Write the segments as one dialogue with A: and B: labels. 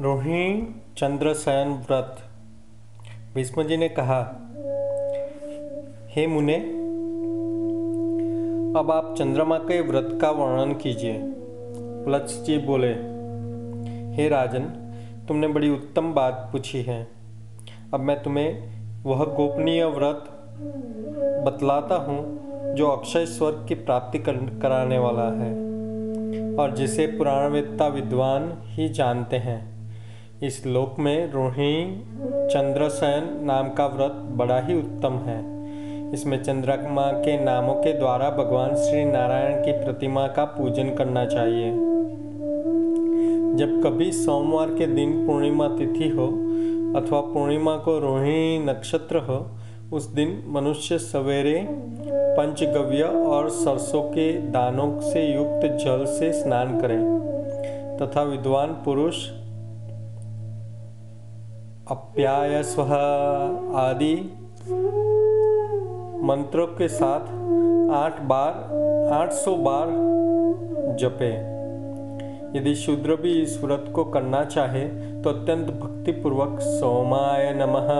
A: रोहिणी चंद्रशयन व्रत। भीष्म जी ने कहा हे मुने अब आप चंद्रमा के व्रत का वर्णन कीजिए। प्लक्ष जी बोले हे राजन तुमने बड़ी उत्तम बात पूछी है। अब मैं तुम्हें वह गोपनीय व्रत बतलाता हूँ जो अक्षय स्वर्ग की प्राप्ति कर, कराने वाला है। और जिसे पुराणवेत्ता विद्वान ही जानते हैं। इस लोक में रोहिणी चंद्रशयन नाम का व्रत बड़ा ही उत्तम है। इसमें चंद्रमा के नामों के द्वारा भगवान श्री नारायण की प्रतिमा का पूजन करना चाहिए। जब कभी सोमवार के दिन पूर्णिमा तिथि हो अथवा पूर्णिमा को रोहिणी नक्षत्र हो, उस दिन मनुष्य सवेरे पंचगव्य और सरसों के दानों से युक्त जल से स्नान करें, तथा विद्वान पुरुष अप्याय स्व आदि मंत्रों के साथ आठ बार, आठ सौ बार जपे। यदि शूद्र भी इस व्रत को करना चाहे तो अत्यंत भक्तिपूर्वक सोमाय नमः,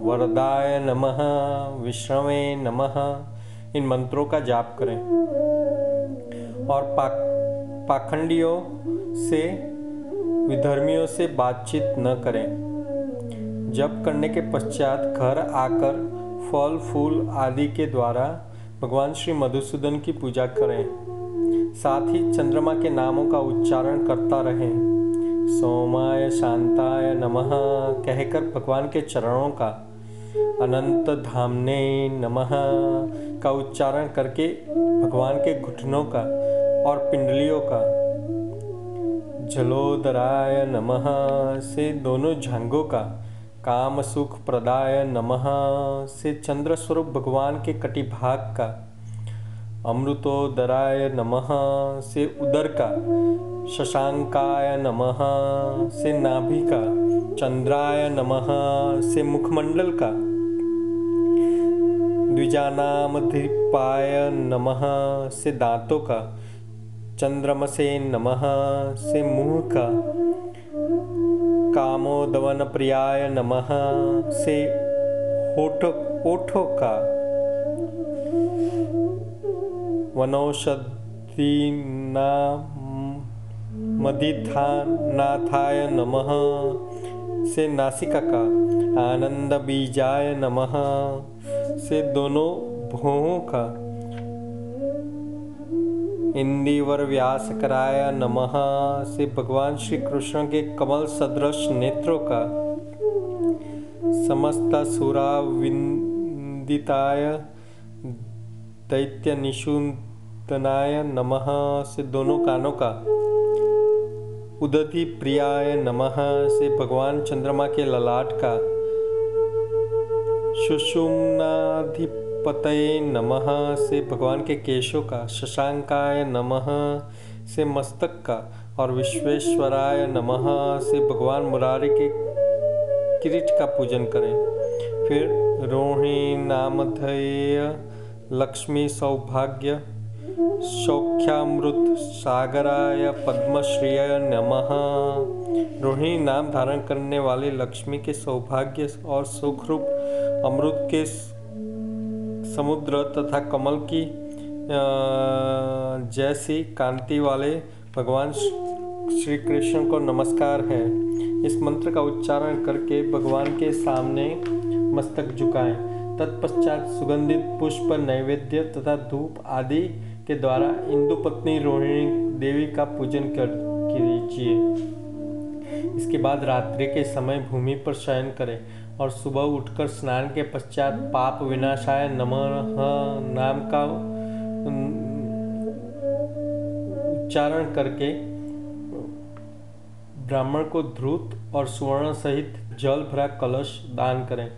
A: वरदाय नमः, विश्रमे नमः। इन मंत्रों का जाप करें। और पाक पाखंडियों से, विधर्मियों से बातचीत न करें। जप करने के पश्चात घर आकर फल, फूल आदि के द्वारा भगवान श्री मधुसूदन की पूजा करें। साथ ही चंद्रमा के नामों का उच्चारण करता रहें। सोमाय शांताय नमः कहकर भगवान के चरणों का अनंत धामने नमः का उच्चारण करके भगवान के घुटनों का और पिंडलियों का। जलोदराय नमः से दोनों झांगों का काम सुख प्रदाय नमः से चंद्र स्वरूप भगवान के कटिभाग का। अमृतोदराय नमः से उदर का, शशांकाय नमः से नाभि का, चंद्राय नमः से मुखमंडल का। द्विजानामधिपाय नमः। से दांतों का चंद्रमसे नमः। से मुँह का कामोदवन प्रियाय नमः। से होठो, ओठों का वनौषधीना मदिथानाथाय नमः। से नासिका का आनंद बीजाय नमः। से दोनों भोहों का। इंदिवर व्यास कराया नमः से भगवान श्री कृष्ण के कमल सदृश नेत्रों का। समस्त सुरा विंदिताय दैत्य निशुंतनाय नमः से दोनों कानों का। उदति प्रियाय नमः से भगवान चंद्रमा के ललाट का। सुषुम्नाधिपतये नमः से भगवान के केशों का, शशांकाय नमः से मस्तक का और विश्वेश्वराय नमः से भगवान मुरारी के किरीट का पूजन करें। फिर रोहिणी, नामधेय, लक्ष्मी, सौभाग्य, सौख्यामृत, सागराय, पद्मश्रिय नमः। रोहिणी नाम धारण करने वाले लक्ष्मी के सौभाग्य और सुखरूप अमृत के समुद्र तथा कमल की जैसी कांति वाले भगवान श्री कृष्ण को नमस्कार है। इस मंत्र का उच्चारण करके भगवान के सामने मस्तक झुकाएँ। तत्पश्चात सुगंधित पुष्प, नैवेद्य तथा धूप आदि के द्वारा इंदु पत्नी रोहिणी देवी का पूजन कर कीजिए। इसके बाद रात्रि के समय भूमि पर शयन करें। और सुबह उठकर स्नान के पश्चात पाप विनाशाय नमः नाम का उच्चारण करके ब्राह्मण को ध्रुत और सुवर्ण सहित जल भरा कलश दान करें।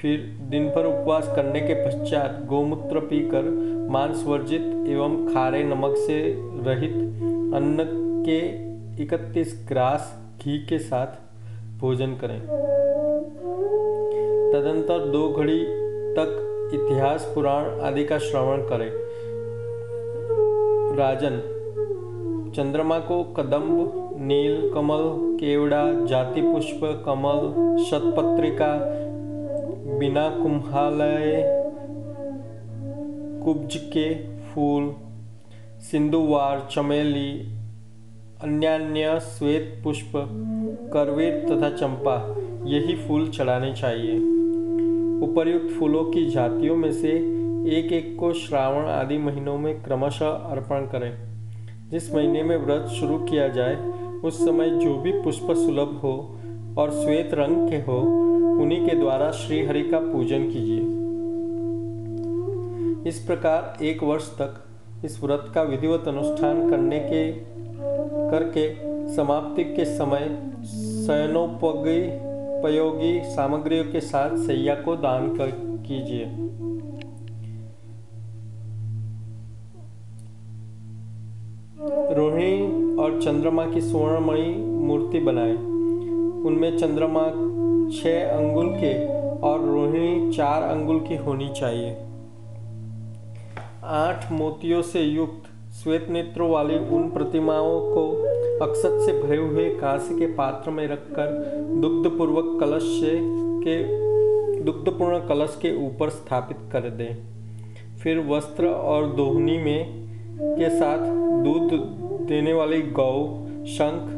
A: फिर दिन भर उपवास करने के पश्चात गोमूत्र पीकर मांस वर्जित एवं खारे नमक से रहित अन्न के 31 ग्रास घी के साथ भोजन करें। तदंतर दो घड़ी तक इतिहास, पुराण आदि का श्रवण करें। राजन, चंद्रमा को कदम्ब, नील कमल, केवड़ा, जाति पुष्प, कमल, शतपत्रिका, बिना कुंभालय कुब्ज के फूल सिंधुवार चमेली, अन्यान्य श्वेत पुष्प, करवीर तथा चंपा, यही फूल चढ़ाने चाहिए। उपर्युक्त फूलों की जातियों में से एक एक को श्रावण आदि महीनों में क्रमशः अर्पण करें। जिस महीने में व्रत शुरू किया जाए, उस समय जो भी पुष्प सुलभ हो और श्वेत रंग के हो, उन्हीं के द्वारा श्री हरि का पूजन कीजिए। इस प्रकार एक वर्ष तक इस व्रत का विधिवत अनुष्ठान करने के, करके समाप्ति के समय शयनोपयोगी सामग्रियों के साथ सैया को दान कर कीजिए। रोहिणी और चंद्रमा की स्वर्णमणि मूर्ति बनाए। उनमें चंद्रमा छह अंगुल के और रोहिणी चार अंगुल की होनी चाहिए। आठ मोतियों से युक्त श्वेत नेत्रों वाली उन प्रतिमाओं को अक्षत से भरे हुए कांसे के पात्र में रखकर दुग्धपूर्वक कलश से के, दुग्धपूर्ण कलश के ऊपर स्थापित कर दें। फिर वस्त्र और दोहनी में के साथ दूध देने वाली गौ, शंख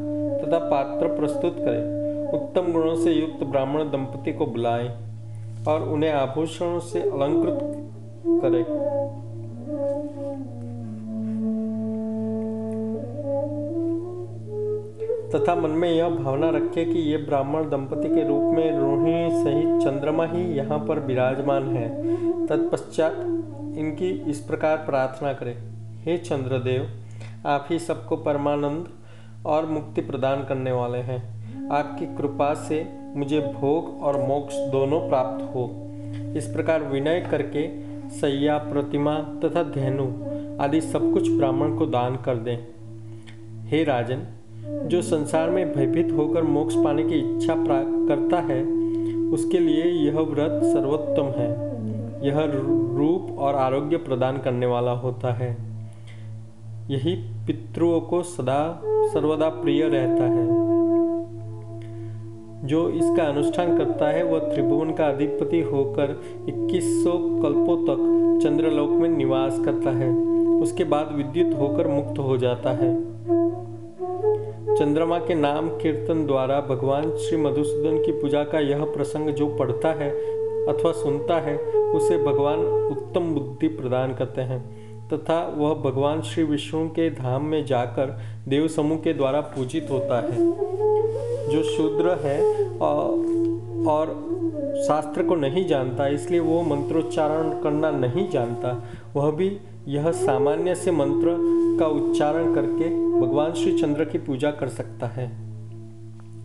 A: तथा पात्र प्रस्तुत करें। उत्तम गुणों से युक्त ब्राह्मण दंपति को बुलाएँ और उन्हें आभूषणों से अलंकृत करें। तथा मन में यह भावना रखें कि ये ब्राह्मण दंपति के रूप में रोहिणी सहित चंद्रमा ही यहाँ पर विराजमान है। तत्पश्चात इनकी इस प्रकार प्रार्थना करें। हे चंद्रदेव, आप ही सबको परमानंद और मुक्ति प्रदान करने वाले हैं। आपकी कृपा से मुझे भोग और मोक्ष दोनों प्राप्त हो। इस प्रकार विनय करके सैया, प्रतिमा तथा धेनु आदि सब कुछ ब्राह्मण को दान कर दें। हे राजन जो संसार में भयभीत होकर मोक्ष पाने की इच्छा करता है, उसके लिए यह व्रत सर्वोत्तम है। यह रूप और आरोग्य प्रदान करने वाला होता है। यही पितृओं को सदा, सर्वदा प्रिय रहता है। जो इसका अनुष्ठान करता है, वह त्रिभुवन का अधिपति होकर 2100 कल्पों तक चंद्रलोक में निवास करता है। उसके बाद विद्युत होकर मुक्त हो जाता है। चंद्रमा के नाम कीर्तन द्वारा भगवान श्री मधुसूदन की पूजा का यह प्रसंग जो पढ़ता है अथवा सुनता है, उसे भगवान उत्तम बुद्धि प्रदान करते हैं। तथा वह भगवान श्री विष्णु के धाम में जाकर देव समूह के द्वारा पूजित होता है। जो शूद्र है और शास्त्र को नहीं जानता, इसलिए वो मंत्रोच्चारण करना नहीं जानता, वह भी यह सामान्य से मंत्र का उच्चारण करके भगवान श्री चंद्र की पूजा कर सकता है।